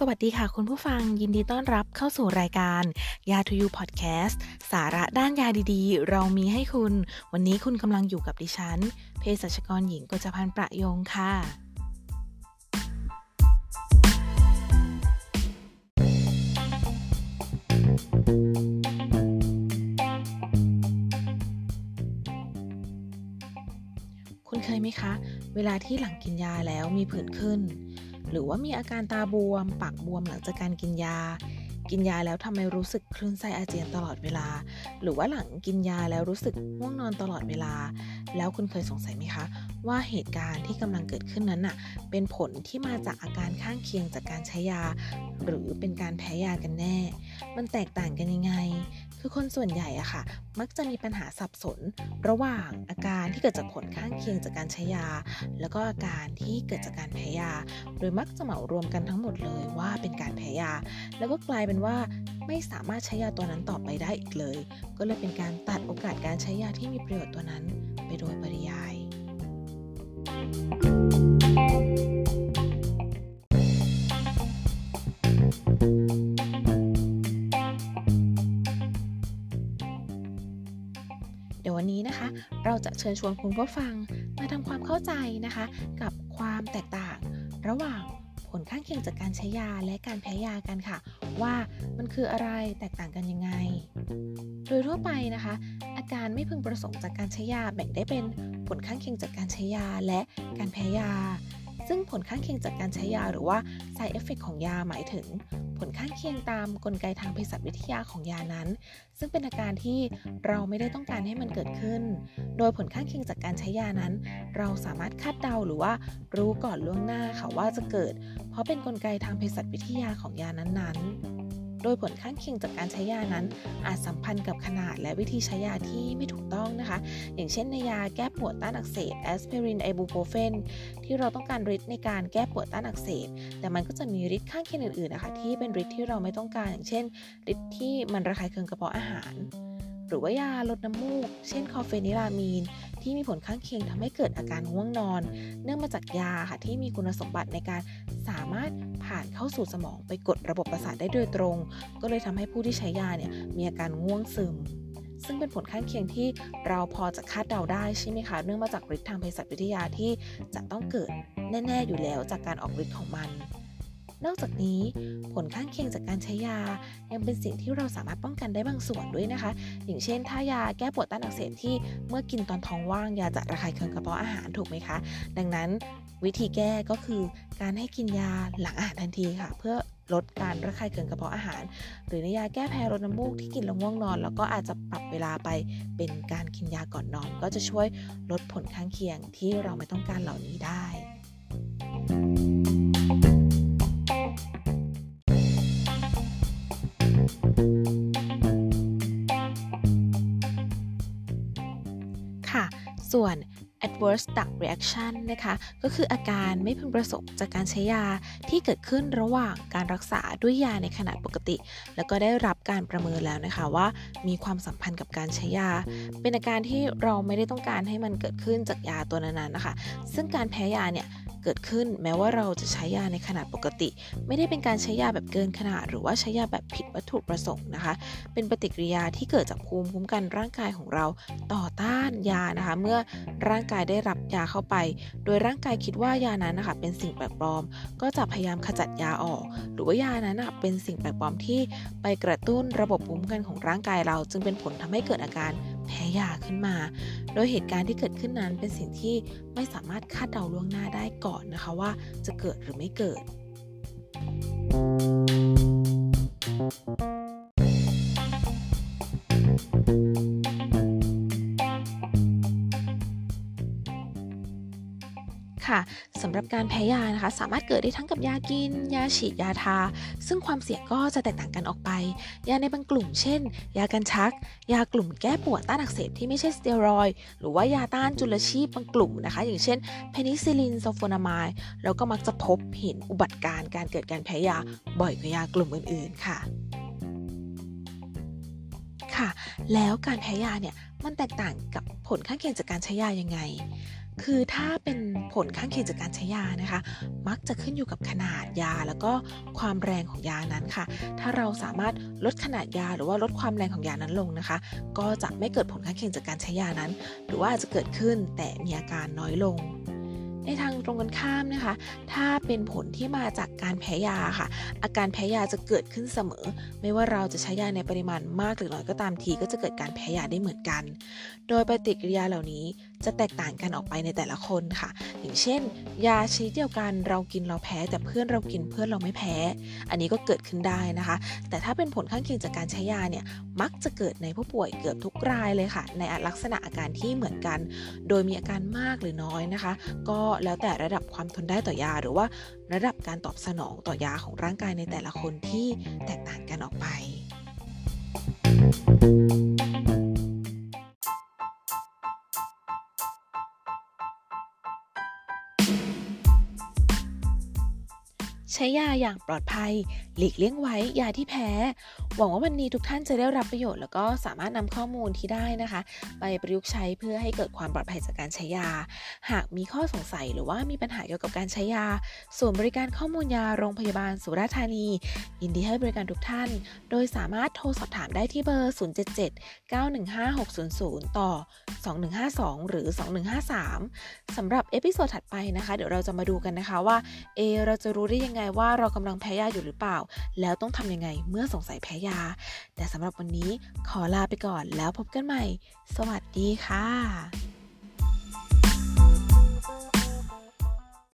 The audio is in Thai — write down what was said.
สวัสดีค่ะ คุณผู้ฟังยินดีต้อนรับเข้าสู่รายการยาทูยูพอดแคสต์สาระด้านยาดีๆ เรามีให้คุณ วันนี้คุณกำลังอยู่กับดิฉัน เภสัชกรหญิงกจพันธ์ประยงค่ะ คุณเคยไหมคะ เวลาที่หลังกินยาแล้วมีผื่นขึ้น หรือว่ามีอาการตาบวม ปากบวมหลังจากการกินยา กินยาแล้วทำไมรู้สึกคลื่นไส้อาเจียนตลอดเวลา หรือว่าหลังกินยาแล้วรู้สึกง่วงนอนตลอดเวลา แล้วคุณเคยสงสัยไหมคะ ว่าเหตุการณ์ที่กำลังเกิดขึ้นนั้นน่ะเป็นผลที่มาจากอาการข้างเคียงจากการใช้ยา หรือเป็นการแพ้ยากันแน่ มันแตกต่างกันยังไง คือคนส่วนใหญ่อะค่ะ มักจะมีปัญหาสับสน ระหว่างอาการที่เกิดจากผลข้างเคียงจากการใช้ยา แล้วก็อาการที่เกิดจากการแพ้ยา โดยมักจะเหมารวมกันทั้งหมดเลยว่าเป็นการแพ้ยา แล้วก็กลายเป็นว่าไม่สามารถใช้ยาตัวนั้นต่อไปได้อีกเลย ก็เลยเป็นการตัดโอกาสการใช้ยาที่มีประโยชน์ตัวนั้น ไปโดยปริยายเดี๋ยววันนี้นะคะ เราจะเชิญชวนคุณผู้ฟังมาทำความเข้าใจนะคะ กับความแตกต่าง ระหว่างผลข้างเคียงจากการใช้ยาและการแพ้ยากันค่ะ ว่ามันคืออะไรแตกต่างกันยังไง โดยทั่วไปนะคะ อาการไม่พึงประสงค์จากการใช้ยาแบ่งได้เป็นผลข้างเคียงจากการใช้ยาและการแพ้ยา ซึ่งผลข้างเคียงจากการใช้ยาหรือว่า side effect ของยาหมายถึง ผลข้างเคียงตามกลไกทางเภสัชวิทยาของยานั้น ซึ่งเป็นอาการที่เราไม่ได้ต้องการให้มันเกิดขึ้น โดยผลข้างเคียงจากการใช้ยานั้น เราสามารถคาดเดาหรือว่ารู้ก่อนล่วงหน้าค่ะว่าจะเกิด เพราะเป็นกลไกทางเภสัชวิทยาของยานั้นๆ โดยผลข้างเคียงจากการใช้ยานั้น อาจสัมพันธ์กับขนาดและวิธีใช้ยาที่ไม่ถูกต้องนะคะ อย่างเช่นในยาแก้ปวดต้านอักเสบแอสไพรินไอบูโปรเฟนที่เราต้องการฤทธิ์ในการแก้ปวดต้านอักเสบ แต่มันก็จะมีฤทธิ์ข้างเคียงอื่นๆนะคะที่เป็นฤทธิ์ที่เราไม่ต้องการ อย่างเช่นฤทธิ์ที่มันระคายเคืองกระเพาะอาหาร หรือว่ายาลดน้ำมูก เช่นคอเฟนิลามีน ที่มีผลข้างเคียงทำให้เกิดอาการง่วงนอน เนื่องมาจากยาค่ะที่มีคุณสมบัติในการสามารถผ่านเข้าสู่สมองไปกดระบบประสาทได้โดยตรง ก็เลยทำให้ผู้ที่ใช้ยาเนี่ยมีอาการง่วงซึม ซึ่งเป็นผลข้างเคียงที่เราพอจะคาดเดาได้ใช่ไหมคะ เนื่องมาจากฤทธิ์ทางเภสัชวิทยาที่จะต้องเกิดแน่ ๆ อยู่แล้วจากการออกฤทธิ์ของมัน นอกจากนี้ผลข้างเคียงจากการใช้ยายังเป็นสิ่งที่เราสามารถป้องกันได้บางส่วนด้วยนะคะ อย่างเช่น ถ้ายาแก้ปวดต้านอักเสบที่เมื่อกินตอนท้องว่าง ยาจะระคายเคืองกระเพาะอาหารถูกไหมคะ ดังนั้นวิธีแก้ก็คือการให้กินยาหลังอาหารทันทีค่ะ เพื่อลดการระคายเคืองกระเพาะอาหาร หรือในยาแก้แพ้ลดน้ำมูกที่กินแล้วง่วงนอน แล้วก็อาจจะปรับเวลาไปเป็นการกินยาก่อนนอน ก็จะช่วยลดผลข้างเคียงที่เราไม่ต้องการเหล่านี้ได้ ส่วน adverse drug reaction นะคะ ก็คืออาการไม่พึงประสงค์จากการใช้ยาที่เกิดขึ้นระหว่างการรักษาด้วยยาในขนาดปกติ แล้วก็ได้รับการประเมินแล้วนะคะว่ามีความสัมพันธ์กับการใช้ยา เป็นอาการที่เราไม่ได้ต้องการให้มันเกิดขึ้นจากยาตัวนั้นๆนะคะ ซึ่งการแพ้ยาเนี่ย เกิดขึ้นแม้ว่าเราจะใช้ยาในขนาดปกติ ไม่ได้เป็นการใช้ยาแบบเกินขนาด หรือว่าใช้ยาแบบผิดวัตถุประสงค์นะคะ เป็นปฏิกิริยาที่เกิดจากภูมิคุ้มกันร่างกายของเราต่อต้านยานะคะ เมื่อร่างกายได้รับยาเข้าไป โดยร่างกายคิดว่ายานั้นนะคะเป็นสิ่งแปลกปลอม ก็จะพยายามขจัดยาออก หรือว่ายานั้นนะเป็นสิ่งแปลกปลอมที่ไปกระตุ้นระบบภูมิคุ้มกันของร่างกายเรา จึงเป็นผลทำให้เกิดอาการ แพ้ยาขึ้นมา โดยเหตุการณ์ที่เกิดขึ้นนั้นเป็นสิ่งที่ไม่สามารถคาดเดาล่วงหน้าได้ก่อนนะคะว่าจะเกิดหรือไม่เกิด ค่ะสำหรับการแพ้ยานะคะ สามารถเกิดได้ทั้งกับยากิน ยาฉีดยาทา ซึ่งความเสี่ยงก็จะแตกต่างกันออกไป ยาในบางกลุ่ม เช่น ยากันชัก ยากลุ่มแก้ปวดต้านอักเสบที่ไม่ใช่สเตียรอยด์หรือว่ายาต้านจุลชีพบางกลุ่มนะคะ อย่างเช่นเพนิซิลลินซัลโฟนาไมด์แล้วก็มักจะพบเห็นอุบัติการณ์การเกิดการแพ้ยาบ่อยกว่ายากลุ่มอื่นๆค่ะค่ะแล้วการแพ้ยาเนี่ยมันแตกต่างกับผลข้างเคียงจากการใช้ยายังไง คือถ้าเป็นผลข้างเคียงจากการใช้ยานะคะ มักจะขึ้นอยู่กับขนาดยาแล้วก็ความแรงของยานั้นค่ะ ถ้าเราสามารถลดขนาดยาหรือว่าลดความแรงของยานั้นลงนะคะ ก็จะไม่เกิดผลข้างเคียงจากการใช้ยานั้น หรือว่าอาจจะเกิดขึ้นแต่มีอาการน้อยลงในทางตรงกันข้ามนะคะ ถ้าเป็นผลที่มาจากการแพ้ยาค่ะ อาการแพ้ยาจะเกิดขึ้นเสมอ ไม่ว่าเราจะใช้ยาในปริมาณมากหรือน้อยก็ตามที ก็จะเกิดการแพ้ยาได้เหมือนกัน โดยปฏิกิริยาเหล่านี้ จะแตกต่างกันออกไปในแต่ละคนค่ะ อย่างเช่น ยาชนิดเดียวกันเรากินเราแพ้ แต่เพื่อนเรากินเพื่อนเราไม่แพ้ อันนี้ก็เกิดขึ้นได้นะคะ แต่ถ้าเป็นผลข้างเคียงจากการใช้ยาเนี่ยมักจะเกิดในผู้ป่วยเกือบทุกรายเลยค่ะ ในลักษณะอาการที่เหมือนกัน โดยมีอาการมากหรือน้อยนะคะ ก็แล้วแต่ระดับความทนได้ต่อยาหรือว่าระดับการตอบสนองต่อยาของร่างกายในแต่ละคนที่แตกต่างกันออกไป ใช้ยาอย่างปลอดภัย หลีกเลี่ยงไว้ยาที่แพ้ หวังว่าวันนี้ทุกท่านจะได้รับประโยชน์ แล้วก็สามารถนำข้อมูลที่ได้นะคะ ไปประยุกต์ใช้เพื่อให้เกิดความปลอดภัยจากการใช้ยา หากมีข้อสงสัยหรือว่ามีปัญหาเกี่ยวกับการใช้ยาศูนย์บริการข้อมูลยาโรงพยาบาลสุราษฎร์ธานี ยินดีให้บริการทุกท่าน โดยสามารถโทรสอบถามได้ที่เบอร์ 077 915 600 ต่อ 2152 หรือ 2153สำหรับ episode ถัดไปนะคะ เดี๋ยวเราจะมาดูกันนะคะว่าเอเราจะรู้ได้ยังไงว่าเรากำลังแพ้ยาอยู่หรือเปล่า แล้วต้องทำยังไงเมื่อสงสัยแพ้ยา แต่สำหรับวันนี้ขอลาไปก่อนแล้วพบกันใหม่ สวัสดีค่ะ